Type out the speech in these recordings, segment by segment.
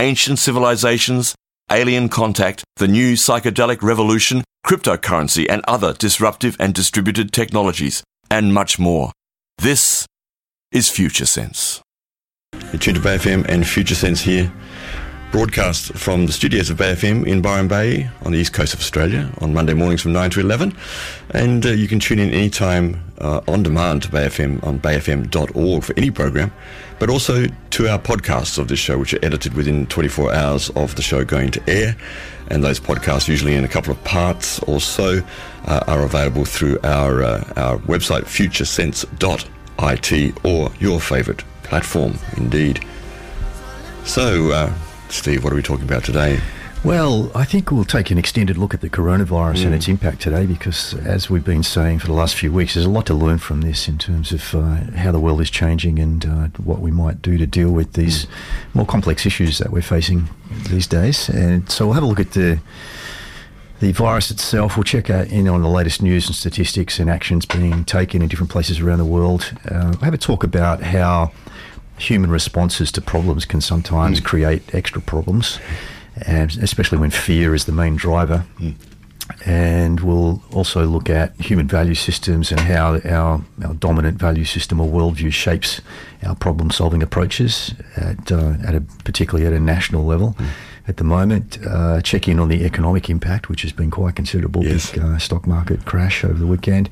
ancient civilizations, alien contact, the new psychedelic revolution, cryptocurrency, and other disruptive and distributed technologies, and much more. This is Future Sense. You're tuned to Bay FM and Future Sense here. Broadcast from the studios of Bay FM in Byron Bay on the east coast of Australia on Monday mornings from 9 to 11. And uh, you can tune in anytime uh, on demand to Bay FM on bayfm.org for any program, but also to our podcasts of this show, which are edited within 24 hours of the show going to air. And those podcasts, usually in a couple of parts or so, uh, are available through our, uh, our website, futuresense.it, or your favourite platform, indeed. So, uh, Steve, what are we talking about today? Well, I think we'll take an extended look at the coronavirus mm. and its impact today because, as we've been saying for the last few weeks, there's a lot to learn from this in terms of uh, how the world is changing and uh, what we might do to deal with these mm. more complex issues that we're facing these days. And so we'll have a look at the the virus itself. We'll check out in on the latest news and statistics and actions being taken in different places around the world. Uh, we'll have a talk about how human responses to problems can sometimes mm. create extra problems, and especially when fear is the main driver. Mm. And we'll also look at human value systems and how our, our dominant value system or worldview shapes our problem solving approaches, at, uh, at a, particularly at a national level. Mm. At the moment, uh, check in on the economic impact, which has been quite considerable. Yes. Big uh, stock market crash over the weekend,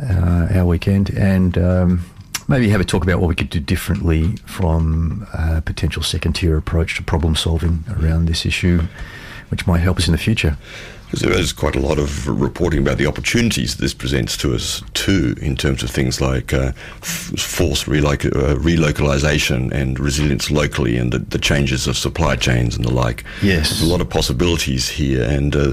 uh, our weekend, and um, maybe have a talk about what we could do differently from a potential second tier approach to problem solving around this issue, which might help us in the future. Because there is quite a lot of reporting about the opportunities this presents to us too, in terms of things like uh, f- forced reloc- uh, relocalization and resilience locally, and the, the, changes of supply chains and the like. Yes, There's a lot of possibilities here, and uh,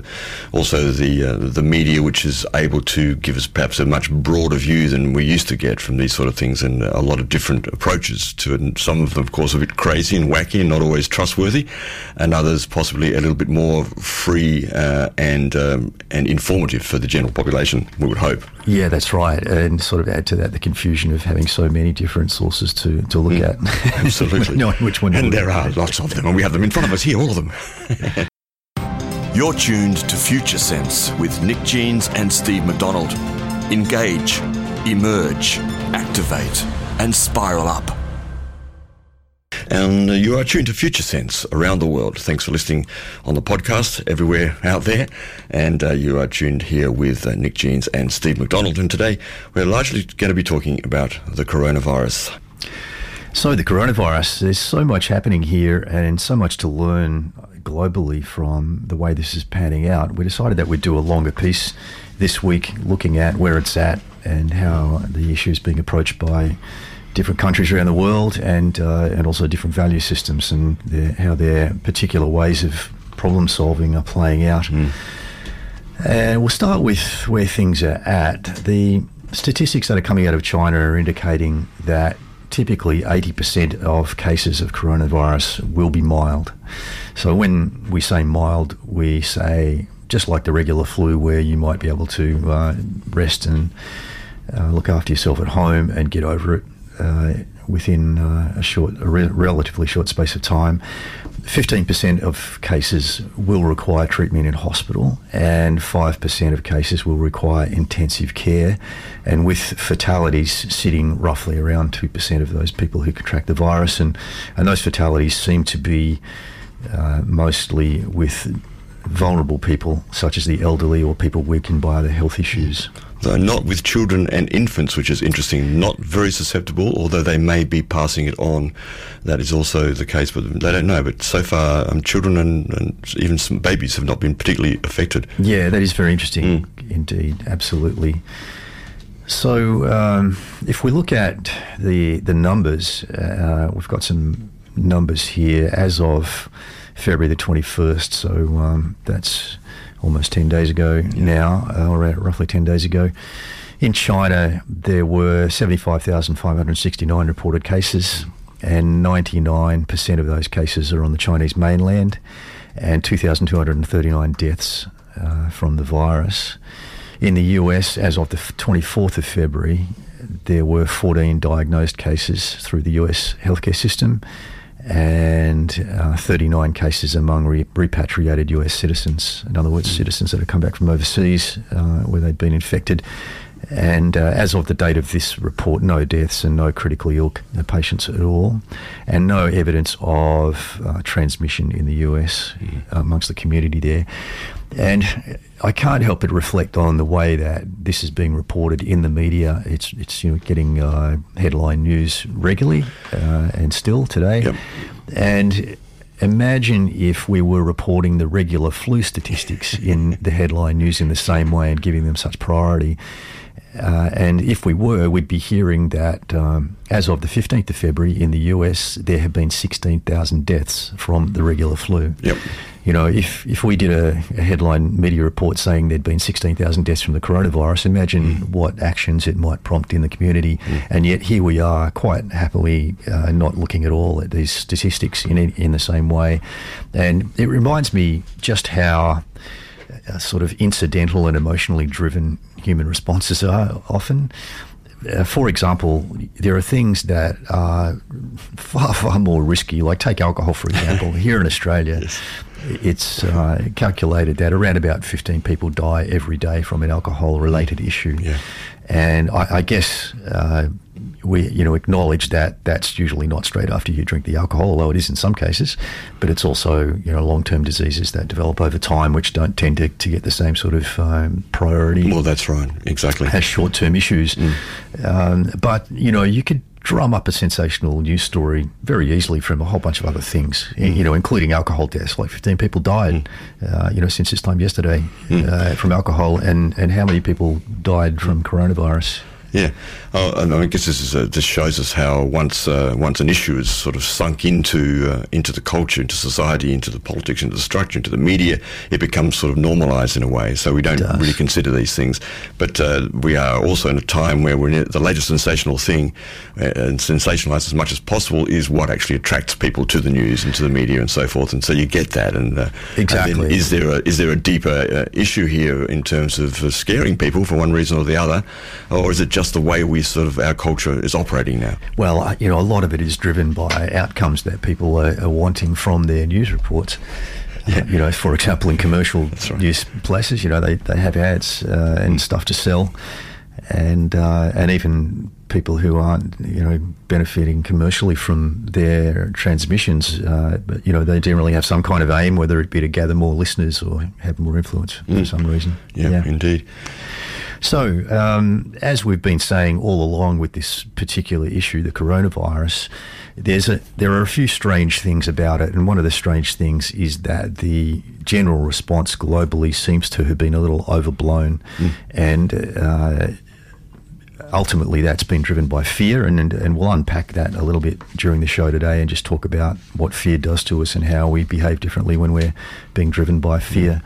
also the uh, the media, which is able to give us perhaps a much broader view than we used to get from these sort of things, and a lot of different approaches to it. And some of them, of course, a bit crazy and wacky and not always trustworthy, and others possibly a little bit more free uh, and um, and informative for the general population. We would hope. Yeah, that's right, and sort of add to that the confusion of having so many different sources to, to look mm, at. Absolutely, knowing which one. And there are lots of them, and we have them in front of us here, all of them. You're tuned to Future Sense with Nick Jeans and Steve McDonald. Engage, emerge, activate, and spiral up. And uh, you are tuned to Future Sense around the world. Thanks for listening on the podcast everywhere out there. And uh, you are tuned here with uh, Nick Jeans and Steve McDonald. And today we're largely going to be talking about the coronavirus. So, the coronavirus, there's so much happening here and so much to learn globally from the way this is panning out. We decided that we'd do a longer piece this week looking at where it's at and how the issue is being approached by different countries around the world and uh, and also different value systems and their, how their particular ways of problem solving are playing out. Mm. And we'll start with where things are at. The statistics that are coming out of China are indicating that typically 80% of cases of coronavirus will be mild. So when we say mild, we say just like the regular flu, where you might be able to uh, rest and uh, look after yourself at home and get over it uh, within uh, a short, a re- relatively short space of time. 15% of cases will require treatment in hospital, and 5% of cases will require intensive care. And with fatalities sitting roughly around 2% of those people who contract the virus, and, and those fatalities seem to be uh, mostly with vulnerable people, such as the elderly or people weakened by other health issues though not with children and infants, which is interesting. Not very susceptible, although they may be passing it on. That is also the case, but they don't know. But so far, um, children and, and, even some babies have not been particularly affected. Yeah, that is very interesting mm. indeed. Absolutely. So, um, if we look at the the numbers, uh, we've got some numbers here as of February the 21st. So um, that's almost 10 days ago now, uh, or roughly 10 days ago. In China, there were 75,569 reported cases, and 99% of those cases are on the Chinese mainland, and 2,239 deaths uh, from the virus. In the US, as of the 24th of February, there were 14 diagnosed cases through the US healthcare system and uh, 39 cases among re- repatriated US citizens. In other words, mm. citizens that have come back from overseas uh, where they'd been infected. And uh, as of the date of this report, no deaths and no critically ill patients at all, and no evidence of uh, transmission in the US mm. amongst the community there. And I can't help but reflect on the way that this is being reported in the media. It's it's you know getting uh, headline news regularly uh, and still today, yep. and imagine if we were reporting the regular flu statistics in the headline news in the same way and giving them such priority. Uh, and if we were, we'd be hearing that um, as of the 15th of February in the US, there have been 16,000 deaths from the regular flu. Yep. You know, if, if we did a, a headline media report saying there'd been 16,000 deaths from the coronavirus, imagine mm. what actions it might prompt in the community. Mm. And yet here we are, quite happily uh, not looking at all at these statistics in, in the same way. And it reminds me just how uh, sort of incidental and emotionally driven human responses are often. Uh, for example, there are things that are far, far more risky, like take alcohol, for example. Here in Australia, yes. It's uh, calculated that around about 15 people die every day from an alcohol related issue. Yeah. And I, I guess uh, we you know acknowledge that that's usually not straight after you drink the alcohol, although it is in some cases. But it's also you know long term diseases that develop over time, which don't tend to, to get the same sort of um, priority. Well, that's right, exactly. As short term issues, mm. um, but you know you could drum up a sensational news story very easily from a whole bunch of other things, mm. you know, including alcohol deaths. Like 15 people died, mm. uh, you know, since this time yesterday mm. uh, from alcohol, and, and how many people died from coronavirus? Yeah, oh, and I guess this is a, this shows us how once uh, once an issue is sort of sunk into uh, into the culture, into society, into the politics, into the structure, into the media, it becomes sort of normalised in a way. So we don't really consider these things. But uh, we are also in a time where we're the latest sensational thing, uh, and sensationalised as much as possible is what actually attracts people to the news and to the media and so forth. And so you get that. And uh, exactly, and is there a is there a deeper uh, issue here in terms of scaring people for one reason or the other, or is it just just the way we sort of our culture is operating now? Well, you know, a lot of it is driven by outcomes that people are, are wanting from their news reports. Yeah. Uh, you know, for example, in commercial right. news places, you know, they, they have ads uh, and mm. stuff to sell, and uh, and even people who aren't, you know, benefiting commercially from their transmissions, uh, but you know, they generally have some kind of aim, whether it be to gather more listeners or have more influence mm. for some reason. Yeah, yeah. indeed. So, um, as we've been saying all along with this particular issue, the coronavirus, there's a there are a few strange things about it, and one of the strange things is that the general response globally seems to have been a little overblown, mm. and. Uh, ultimately, that's been driven by fear, and, and, and we'll unpack that a little bit during the show today, and just talk about what fear does to us and how we behave differently when we're being driven by fear.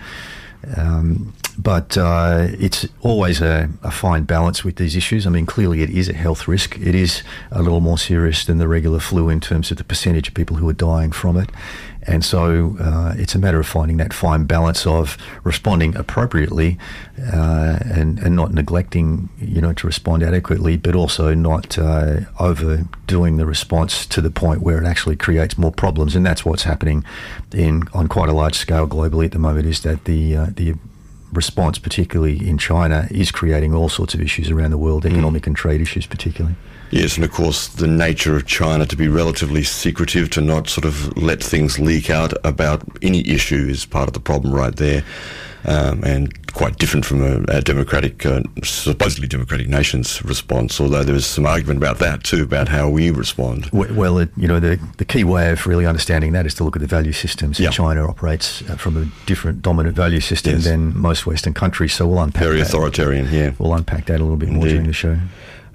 Um, but uh, it's always a, a, fine balance with these issues. I mean, clearly it is a health risk. It is a little more serious than the regular flu in terms of the percentage of people who are dying from it. And so uh, it's a matter of finding that fine balance of responding appropriately uh, and, and not neglecting, you know, to respond adequately, but also not uh, overdoing the response to the point where it actually creates more problems. And that's what's happening in on quite a large scale globally at the moment. Is that the uh, the response, particularly in China, is creating all sorts of issues around the world, mm. economic mm. and trade issues, particularly. Yes, and of course, the nature of China to be relatively secretive, to not sort of let things leak out about any issue is part of the problem right there um, and quite different from a, a democratic, uh, supposedly democratic nation's response. Although there is some argument about that too, about how we respond. Well, it, you know, the the key way of really understanding that is to look at the value systems. Yeah. China operates uh, from a different dominant value system yes. than most Western countries. So we'll unpack very that. authoritarian. Yeah, we'll unpack that a little bit more Indeed. during the show.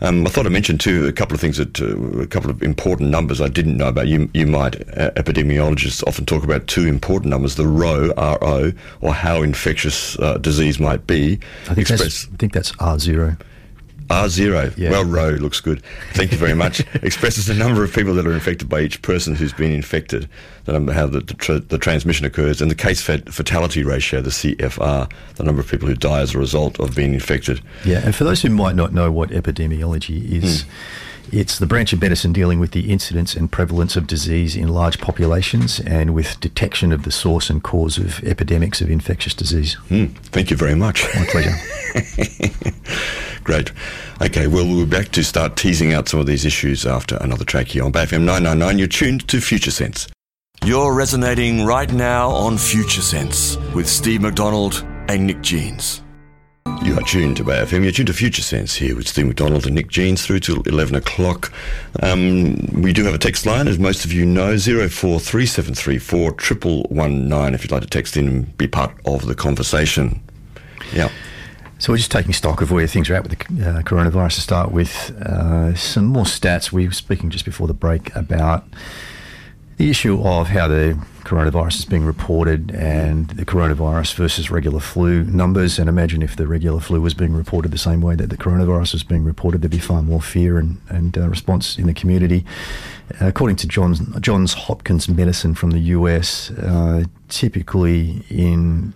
Um, I thought I mentioned too a couple of things that uh, a couple of important numbers I didn't know about. You you might uh, epidemiologists often talk about two important numbers: the RO R O or how infectious uh, disease might be. I think, that's, I think that's R zero. R0. Yeah. Well, row looks good. Thank you very much. Expresses the number of people that are infected by each person who's been infected, the number, how the, the, tra- the transmission occurs, and the case fat- fatality ratio, the CFR, the number of people who die as a result of being infected. Yeah, and for those who might not know what epidemiology is, mm. It's the branch of medicine dealing with the incidence and prevalence of disease in large populations and with detection of the source and cause of epidemics of infectious disease. Mm, thank you very much. My pleasure. Great. Okay, well, we'll be back to start teasing out some of these issues after another track here on Bay FM 999. You're tuned to Future Sense. You're resonating right now on Future Sense with Steve McDonald and Nick Jeans. You are tuned to Bay FM. You're tuned to Future Sense here with Steve McDonald and Nick Jeans through till 11 o'clock. Um, we do have a text line, as most of you know, 043734 if you'd like to text in and be part of the conversation. Yeah. So we're just taking stock of where things are at with the uh, coronavirus to start with. Uh, some more stats. We were speaking just before the break about the issue of how the coronavirus is being reported and the coronavirus versus regular flu numbers. And imagine if the regular flu was being reported the same way that the coronavirus was being reported, there'd be far more fear and, and uh, response in the community. Uh, according to Johns, Johns Hopkins Medicine from the US, uh, typically in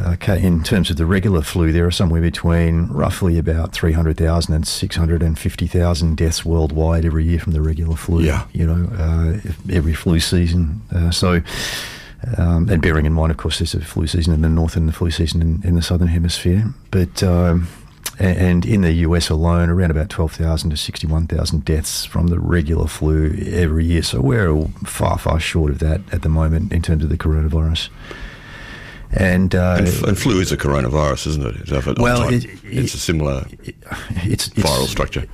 Okay, in terms of the regular flu, there are somewhere between roughly about 300,000 and 650,000 deaths worldwide every year from the regular flu. Yeah. You know, uh, every flu season. Uh, so, um, and bearing in mind, of course, there's a flu season in the north and the flu season in, in the southern hemisphere. But, um, and in the US alone, around about 12,000 to 61,000 deaths from the regular flu every year. So we're far, far short of that at the moment in terms of the coronavirus. And, uh, and, f- and, flu is a coronavirus, isn't it? It's well, it, it's a similar it's, it's, viral structure.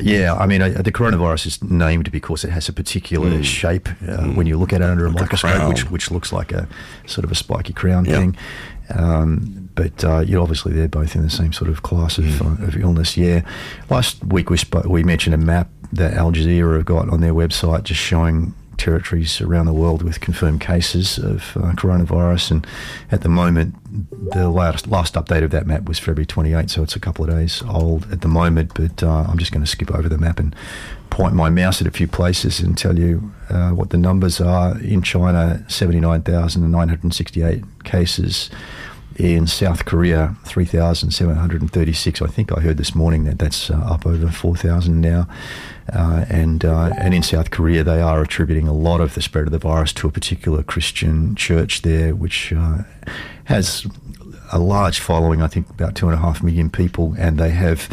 Yeah, I mean, uh, the coronavirus is named because it has a particular mm. shape uh, mm. when you look at it under a microscope, a which which looks like a sort of a spiky crown thing. Um, but uh, you know, obviously they're both in the same sort of class of, mm. of illness. Yeah. Last week we sp- we mentioned a map that Al Jazeera have got on their website, just showing territories around the world with confirmed cases of uh, coronavirus. And at the moment, the last, last update of that map was February 28, so it's a couple of days old at the moment. But uh, I'm just going to skip over the map and point my mouse at a few places and tell you uh, what the numbers are. In China, 79,968 cases in South Korea, 3,736. I think I heard this morning that that's uh, up over 4,000 now. Uh, and uh, and in South Korea, they are attributing a lot of the spread of the virus to a particular Christian church there, which uh, has a large following. I think about two and a half million people, and they have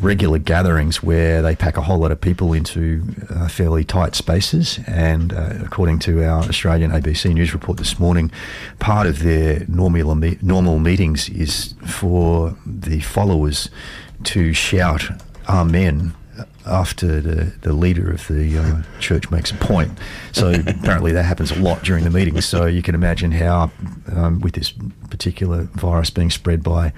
regular gatherings where they pack a whole lot of people into uh, fairly tight spaces. And uh, according to our Australian ABC News report this morning, part of their normal, normal meetings is for the followers to shout Amen after the, the leader of the uh, church makes a point. So apparently that happens a lot during the meetings. So you can imagine how, um, with this particular virus being spread by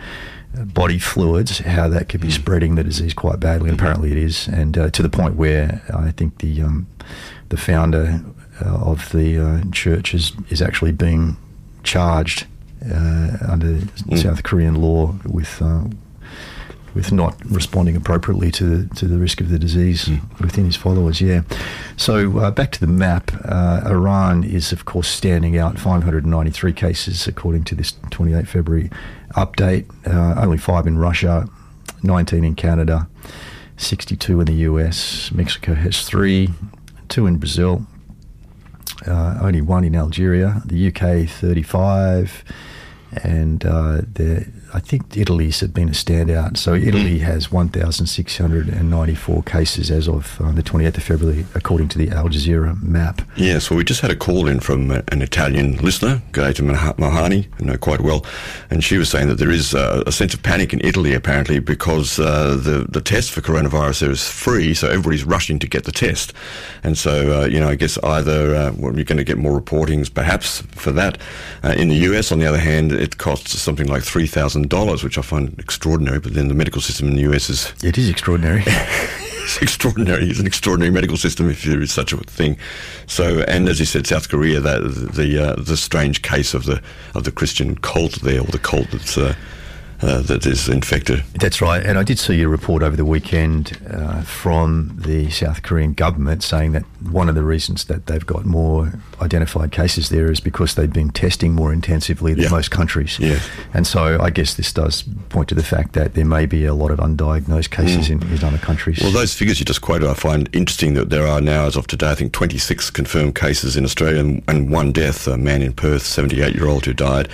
body fluids, how that could be mm. spreading the disease quite badly. And apparently it is, and uh, to the point where I think the um, the founder uh, of the uh, church is is actually being charged uh, under mm. South Korean law with uh, with not responding appropriately to to the risk of the disease mm. within his followers. Yeah. So uh, back to the map. Uh, Iran is of course standing out. 593 cases according to this 28 February update. Uh, only five in Russia, 19 in Canada, 62 in the US. Mexico has three, two in Brazil. Uh, only one in Algeria, the UK 35, and uh, the I think Italy's been a standout. So Italy has 1,694 cases as of uh, the 28th of February, according to the Al Jazeera map. Yes, well, we just had a call in from an Italian listener, Gaeta Mahani, I know quite well, and she was saying that there is uh, a sense of panic in Italy, apparently, because uh, the, the test for coronavirus there is free, so everybody's rushing to get the test. And so, uh, you know, I guess either uh, well, you're going to get more reportings, perhaps, for that. Uh, in the US, on the other hand, it costs something like $3,000 thousand dollars, which I find extraordinary. But then the medical system in the US is It is extraordinary. it's extraordinary. It's an extraordinary medical system, if there is such a thing. So, and as you said, South Korea, that the uh, the strange case of the of the Christian cult there, or the cult that's. Uh, uh, that is infected. That's right. And I did see a report over the weekend uh, from the South Korean government saying that one of the reasons that they've got more identified cases there is because they've been testing more intensively than Yeah. most countries. Yeah. And so I guess this does point to the fact that there may be a lot of undiagnosed cases in, in other countries. Well, those figures you just quoted, I find interesting that there are now, as of today, I think 26 confirmed cases in Australia and, and one death, a man in Perth, 78 year old who died.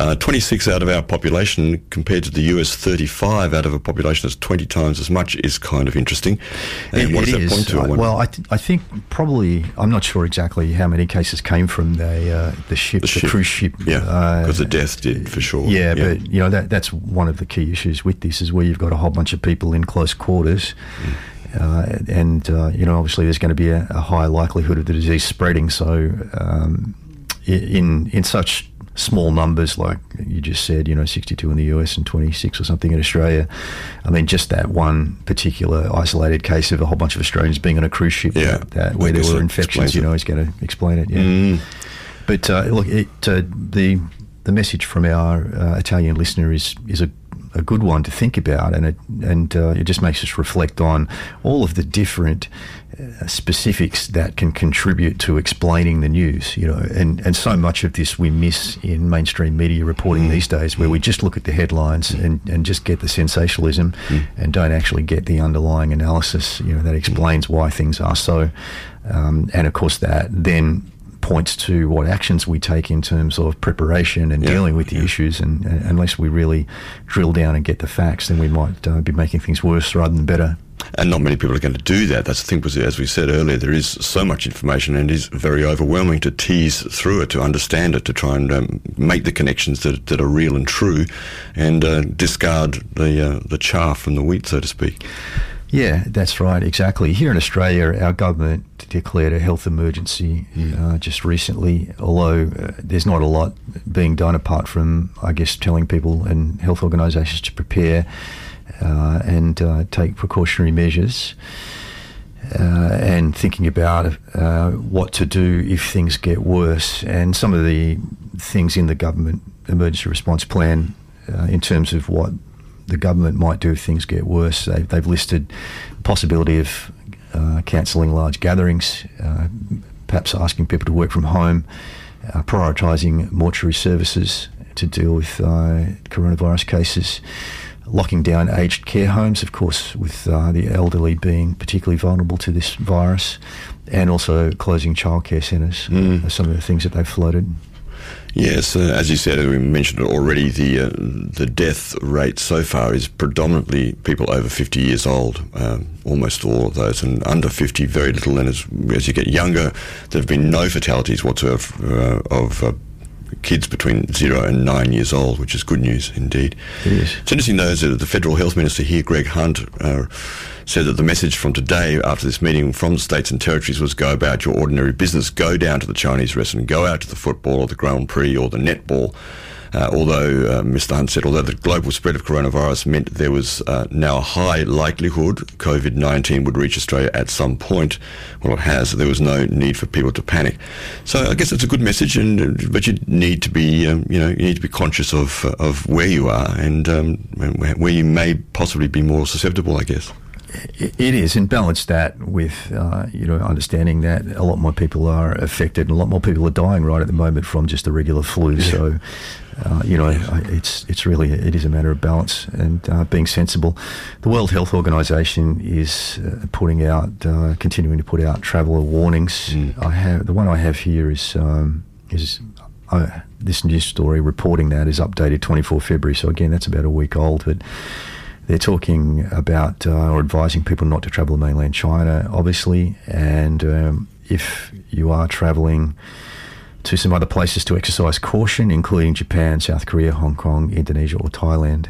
Uh, 26 out of our population compared to the US 35 out of a population that's 20 times as much is kind of interesting. And It- what does that is. point to? I Uh, well, I, th- I think probably I'm not sure exactly how many cases came from the uh, the ship, the, ship. cruise ship. yeah, uh, because the death did for sure. Yeah, but you know that that's one of the key issues with this is where you've got a whole bunch of people in close quarters, uh, and uh, you know obviously there's going to be a, a high likelihood of the disease spreading. So um, in in such small numbers like you just said, you know, 62 in the US and 26 or something in Australia. I mean, just that one particular isolated case of a whole bunch of Australians being on a cruise ship Yeah, that I where there were infections, you know, is going to explain it. Yeah. Mm. But uh, look, it, uh, the the message from our uh, Italian listener is is a, a good one to think about, and it and uh, it just makes us reflect on all of the different specifics that can contribute to explaining the news. You know, and and so much of this we miss in mainstream media reporting these days, where we just look at the headlines and and just get the sensationalism, and don't actually get the underlying analysis. You know, that explains why things are so, um, and of course that then points to what actions we take in terms of preparation and Yeah, dealing with the yeah. issues. And, and unless we really drill down and get the facts, then we might uh, be making things worse rather than better. And not many people are going to do that. That's the thing, because as we said earlier, there is so much information and it is very overwhelming to tease through it, to understand it, to try and um, make the connections that, that are real and true and uh, discard the, uh, the chaff from the wheat, so to speak. Yeah, that's right, exactly. Here in Australia, our government declared a health emergency uh, just recently, although uh, there's not a lot being done apart from, I guess, telling people and health organisations to prepare uh, and uh, take precautionary measures. Uh, and thinking about uh, what to do if things get worse, and some of the things in the government emergency response plan uh, in terms of what the government might do if things get worse. They, they've listed possibility of cancelling large gatherings, perhaps asking people to work from home, prioritising mortuary services to deal with uh, coronavirus cases, locking down aged care homes, of course, with uh, the elderly being particularly vulnerable to this virus, and also closing childcare centres. Mm. Are some of the things that they've floated. Yes, uh, as you said, we mentioned it already. The uh, the death rate so far is predominantly people over fifty years old. Um, almost all of those, and under fifty, very little. And as as you get younger, there have been no fatalities whatsoever uh, of uh, kids between zero and nine years old, which is good news indeed. Is. It's interesting, though, that the federal health minister here, Greg Hunt, uh, said that the message from today after this meeting from the states and territories was go about your ordinary business, go down to the Chinese restaurant, go out to the football or the Grand Prix or the netball. Uh, although uh, Mr. Hunt said, although the global spread of coronavirus meant there was uh, now a high likelihood COVID 19 would reach Australia at some point, well, it has, there was no need for people to panic. So I guess it's a good message, and but you need to be, um, you know, you need to be conscious of uh, of where you are and um, where you may possibly be more susceptible, I guess. It is, and balance that with uh, you know understanding that a lot more people are affected, and a lot more people are dying right at the moment from just a regular flu. So, uh, you know, I- it's it's really it is a matter of balance and uh, being sensible. The World Health Organization is uh, putting out, uh, continuing to put out traveller warnings. I have the one I have here is um, is. Uh, this news story reporting that is updated 24 February, so again that's about a week old. But they're talking about uh, or advising people not to travel to mainland China, obviously, and um, if you are travelling to some other places to exercise caution, including Japan, South Korea, Hong Kong, Indonesia, or Thailand.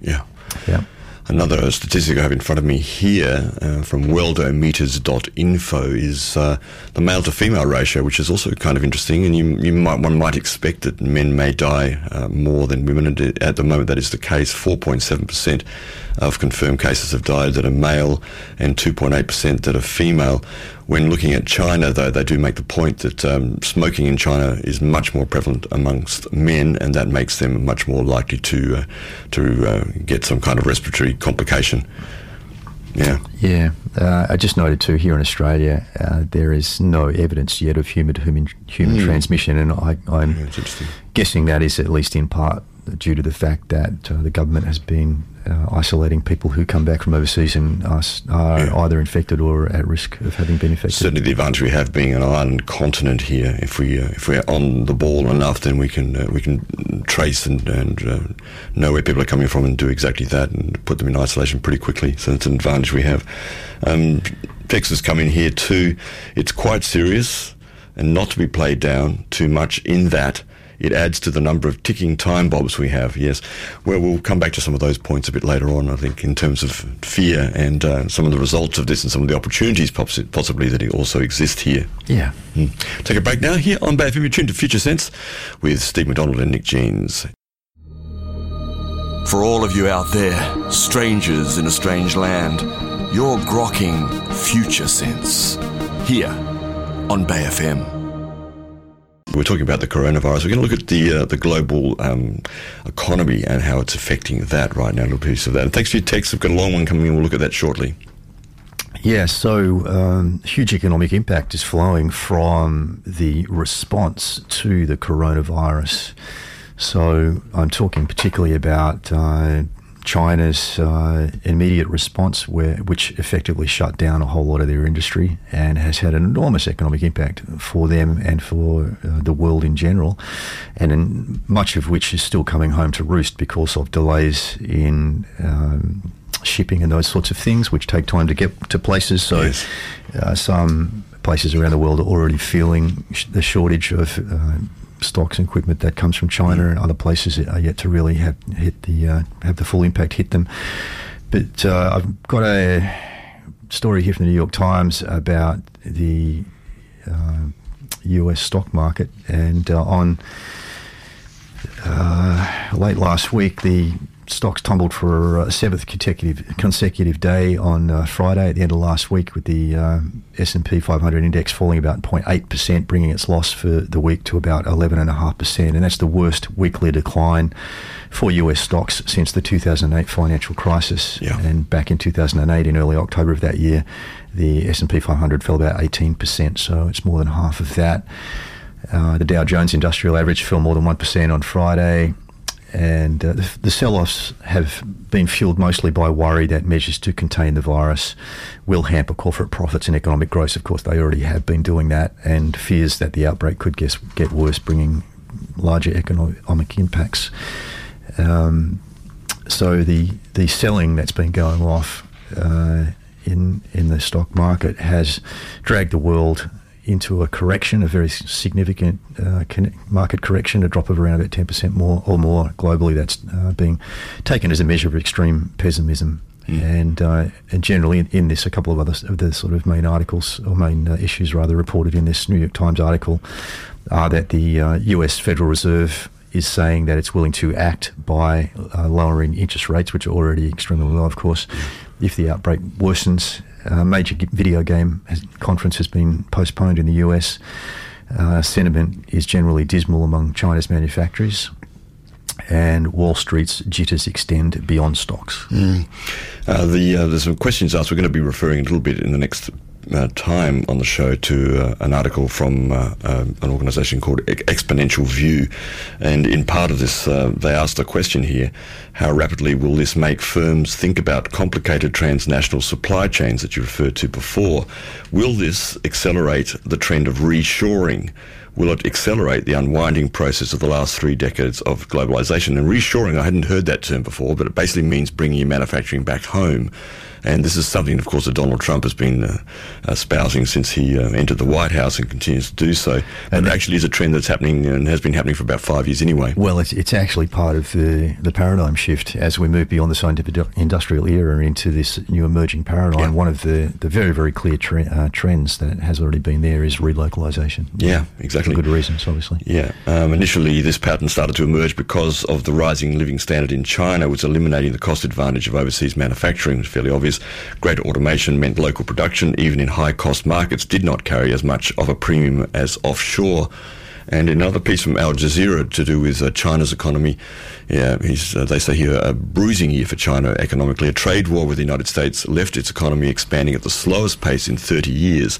Yeah. Yeah. Another statistic I have in front of me here uh, from worldometers.info is uh, the male to female ratio, which is also kind of interesting. And you, you might, one might expect that men may die uh, more than women. And at the moment, that is the case. 4.7% of confirmed cases have died that are male and 2.8% that are female. When looking at China, though, they do make the point that um, smoking in China is much more prevalent amongst men, and that makes them much more likely to uh, to uh, get some kind of respiratory complication. Yeah. Yeah. Uh, I just noted too here in Australia, uh, there is no evidence yet of human to human, human mm. transmission, and I, am yeah, guessing that is at least in part due to the fact that uh, the government has been uh, isolating people who come back from overseas and are, are yeah. either infected or at risk of having been infected. Certainly, the advantage we have being an island continent here, if we uh, if we're on the ball enough, then we can uh, we can trace and, and uh, know where people are coming from and do exactly that and put them in isolation pretty quickly. So it's an advantage we have. Um, Texas come in here too. It's quite serious and not to be played down too much in that it adds to the number of ticking time bombs we have. Yes, well, we'll come back to some of those points a bit later on. I think in terms of fear and uh, some of the results of this and some of the opportunities possibly that also exist here. Yeah. Mm. Take a break now here on Bay FM. You're tuned to Future Sense with Steve McDonald and Nick Jeans. For all of you out there, strangers in a strange land, you're grokking Future Sense here on Bay FM we're talking about the coronavirus. We're going to look at the uh, the global um, economy and how it's affecting that right now. A little piece of that. And thanks for your text. We've got a long one coming in. We'll look at that shortly. Yeah, so um, huge economic impact is flowing from the response to the coronavirus. So I'm talking particularly about uh, China's uh, immediate response, where, which effectively shut down a whole lot of their industry and has had an enormous economic impact for them and for uh, the world in general, and much of which is still coming home to roost because of delays in. Um, shipping and those sorts of things, which take time to get to places. So, yes. uh, some places around the world are already feeling sh- the shortage of uh, stocks and equipment that comes from China and other places that are yet to really have hit the uh, have the full impact hit them. But uh, I've got a story here from the New York Times about the U.S. Uh, stock market, and uh, on uh, late last week, the stocks tumbled for a seventh consecutive consecutive day on uh, Friday at the end of last week, with the uh, S&P 500 index falling about 0.8 percent, bringing its loss for the week to about 11.5 percent, and that's the worst weekly decline for US stocks since the 2008 financial crisis. Yeah. And back in 2008, in early October of that year, the S&P 500 fell about 18 percent, so it's more than half of that. Uh, the Dow Jones Industrial Average fell more than 1% on Friday and uh, the, the sell-offs have been fueled mostly by worry that measures to contain the virus will hamper corporate profits and economic growth. Of course, they already have been doing that, and fears that the outbreak could get, get worse, bringing larger economic impacts. Um, so the the selling that's been going off uh, in in the stock market has dragged the world into a correction, a very significant uh, market correction, a drop of around about 10% more or more globally. That's uh, being taken as a measure of extreme pessimism. Mm. And, uh, and generally, in, in, this, a couple of other of the sort of main articles or main uh, issues rather reported in this New York Times article are that the US uh, Federal Reserve is saying that it's willing to act by uh, lowering interest rates, which are already extremely low, of course, if the outbreak worsens a major video game conference has been postponed in the US. Uh, sentiment is generally dismal among China's manufacturers, and Wall Street's jitters extend beyond stocks. Mm. Uh, the, uh, there's some questions asked. We're going to be referring a little bit in the next uh, time on the show to uh, an article from uh, uh an organization called Exponential View. And in part of this, uh, they asked a question here how rapidly will this make firms think about complicated transnational supply chains that you referred to before? Will this accelerate the trend of reshoring? Will it accelerate the unwinding process of the last three decades of globalization? And reshoring, I hadn't heard that term before, but it basically means bringing your manufacturing back home. And this is something, of course, that Donald Trump has been uh, espousing since he uh, entered the White House and continues to do so. And it actually is a trend that's happening and has been happening for about five years anyway. Well, it's, it's actually part of the, the paradigm shift as we move beyond the scientific industrial era into this new emerging paradigm. Yeah. One of the, the very, very clear tre- uh, trends that has already been there is relocalization. Yeah, exactly. For good reasons, obviously. Yeah. Um, initially, this pattern started to emerge because of the rising living standard in China, was eliminating the cost advantage of overseas manufacturing. It's fairly obvious Greater automation meant local production, even in high cost markets, did not carry as much of a premium as offshore. And another piece from Al Jazeera to do with uh, China's economy. Yeah, uh, they say here a bruising year for China economically. A trade war with the United States left its economy expanding at the slowest pace in 30 years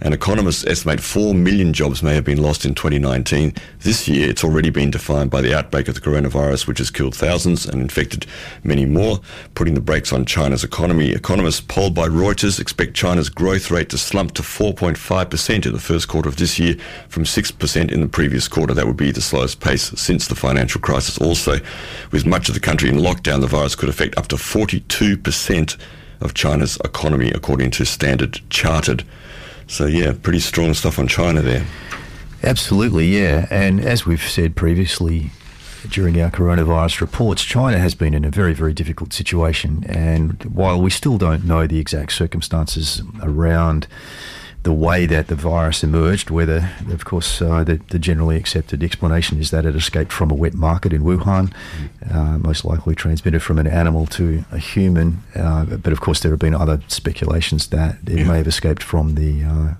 and economists estimate 4 million jobs may have been lost in 2019. This year, it's already been defined by the outbreak of the coronavirus, which has killed thousands and infected many more, putting the brakes on China's economy. Economists polled by Reuters expect China's growth rate to slump to 4.5% in the first quarter of this year from 6% in the previous quarter. That would be the slowest pace since the financial crisis. Also, with much of the country in lockdown, the virus could affect up to 42% of China's economy, according to Standard Chartered. So, yeah, pretty strong stuff on China there. Absolutely, yeah. And as we've said previously during our coronavirus reports, China has been in a very, very difficult situation. And while we still don't know the exact circumstances around the way that the virus emerged, whether, of course, uh, the, the, generally accepted explanation is that it escaped from a wet market in Wuhan, uh, most likely transmitted from an animal to a human. Uh, but of course, there have been other speculations that it yeah. may have escaped from the. Uh,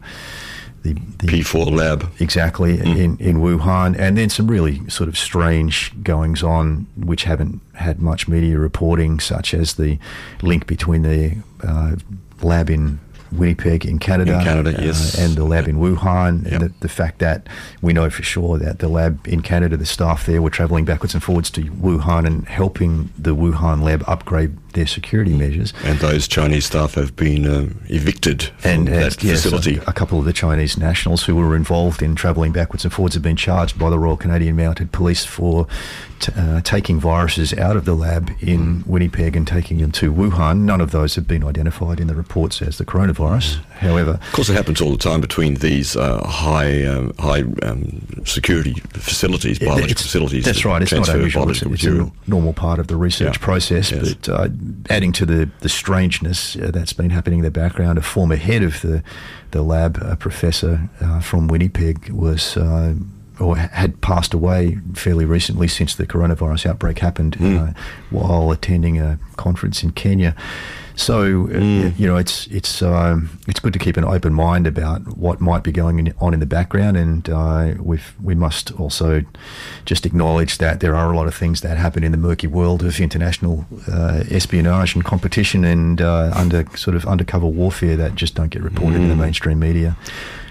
the, the, P4 lab. Exactly, mm. in, in Wuhan. And then some really sort of strange goings on, which haven't had much media reporting, such as the link between the uh, lab in Winnipeg in Canada, in Canada, uh, yes, and the lab in Wuhan. Yep. And the, the, fact that we know for sure that the lab in Canada, the staff there were travelling backwards and forwards to Wuhan and helping the Wuhan lab upgrade their security measures. And those Chinese staff have been uh, evicted from and, that yes, facility. A, a, couple of the Chinese nationals who were involved in travelling backwards and forwards have been charged by the Royal Canadian Mounted Police for t- uh, taking viruses out of the lab in mm. Winnipeg and taking them to Wuhan. None of those have been identified in the reports as the coronavirus. Mm. However, of course, it happens all the time between these uh, high um, high um, security facilities, biological facilities. That's that right. It's not unusual. It's, it's, a normal part of the research yeah. process, yes. but uh, adding to the, the strangeness uh, that's been happening in the background, a former head of the, the lab, a professor uh, from Winnipeg, was uh, or had passed away fairly recently since the coronavirus outbreak happened mm. while attending a conference in Kenya. So mm. you know, it's it's um, it's good to keep an open mind about what might be going on in the background, and uh, we we must also just acknowledge that there are a lot of things that happen in the murky world of international uh, espionage and competition, and uh, under sort of undercover warfare that just don't get reported mm. in the mm. mainstream media.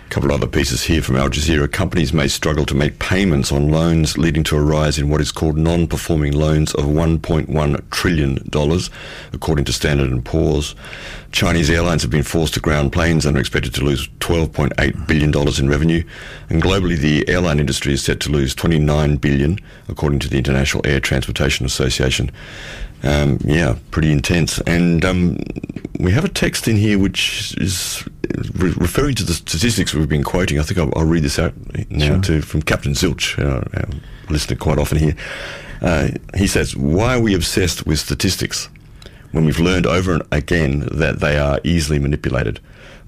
A couple of other pieces here from Al Jazeera. Companies may struggle to make payments on loans, leading to a rise in what is called non-performing loans of $1.1 trillion, according to Standard & Poor's. Chinese airlines have been forced to ground planes and are expected to lose $12.8 billion in revenue. And globally, the airline industry is set to lose 29 billion, according to the International Air Transportation Association. Um, yeah, pretty intense. And um, we have a text in here which is re- referring to the statistics we've been quoting. I think I'll, I'll read this out now sure. to, from Captain Zilch, our, our listener quite often here. Uh, he says, Why are we obsessed with statistics when we've learned over and again that they are easily manipulated?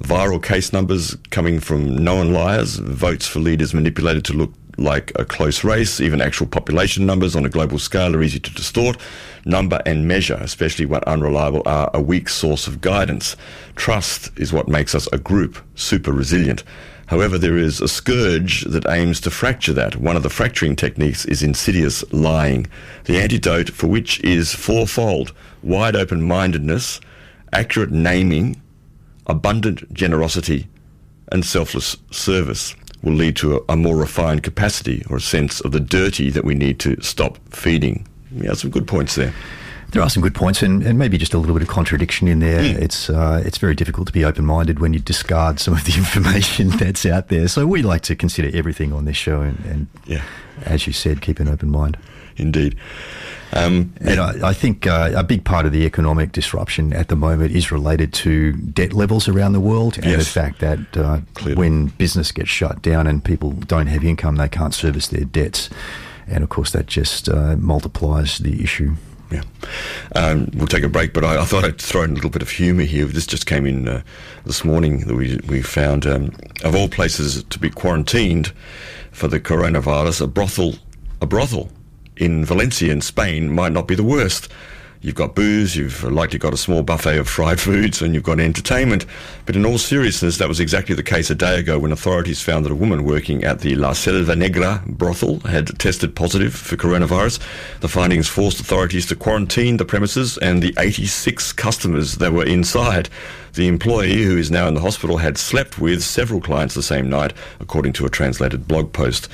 Viral case numbers coming from known liars, votes for leaders manipulated to look like a close race, even actual population numbers on a global scale are easy to distort. Number and measure, especially when unreliable, are a weak source of guidance. Trust is what makes us a group super resilient. However, there is a scourge that aims to fracture that. One of the fracturing techniques is insidious lying, the antidote for which is fourfold wide open mindedness, accurate naming, abundant generosity, and selfless service will lead to a, a, more refined capacity or a sense of the dirty that we need to stop feeding. Yeah, some good points there. There are some good points, and, and maybe just a little bit of contradiction in there. Mm. It's uh, it's very difficult to be open minded when you discard some of the information that's out there. So we like to consider everything on this show, and, and yeah. as you said, keep an open mind. Indeed. Um, and I, I think uh, a big part of the economic disruption at the moment is related to debt levels around the world and yes. the fact that uh, when business gets shut down and people don't have income, they can't service their debts. And of course, that just uh, multiplies the issue. Yeah. Um, we'll take a break, but I, I, thought I'd throw in a little bit of humour here. This just came in uh, this morning that we, we found, um, of all places to be quarantined for the coronavirus, a brothel, a brothel in Valencia in Spain might not be the worst. You've got booze, you've likely got a small buffet of fried foods, and you've got entertainment. But in all seriousness, that was exactly the case a day ago when authorities found that a woman working at the La Selva Negra brothel had tested positive for coronavirus. The findings forced authorities to quarantine the premises and the 86 customers that were inside. The employee, who is now in the hospital, had slept with several clients the same night, according to a translated blog post.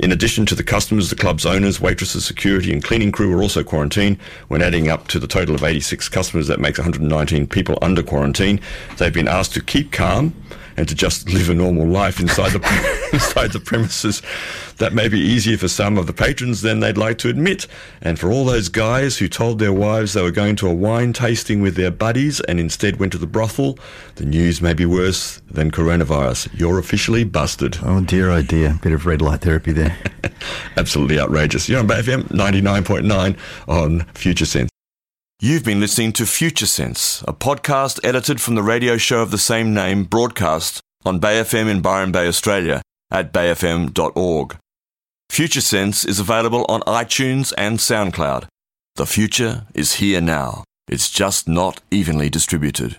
In addition to the customers, the club's owners, waitresses, security, and cleaning crew were also quarantined. When adding up to the total of 86 customers, that makes 119 people under quarantine. They've been asked to keep calm and to just live a normal life inside the inside the premises. That may be easier for some of the patrons than they'd like to admit. And for all those guys who told their wives they were going to a wine tasting with their buddies and instead went to the brothel, the news may be worse than coronavirus. You're officially busted. Oh dear, oh dear. Bit of red light therapy there. Absolutely outrageous. You're on Bay FM 99.9 on Future Sense. You've been listening to Future Sense, a podcast edited from the radio show of the same name, broadcast on Bay FM in Byron Bay, Australia, at bayfm.org. Future Sense is available on iTunes and SoundCloud. The future is here now. It's just not evenly distributed.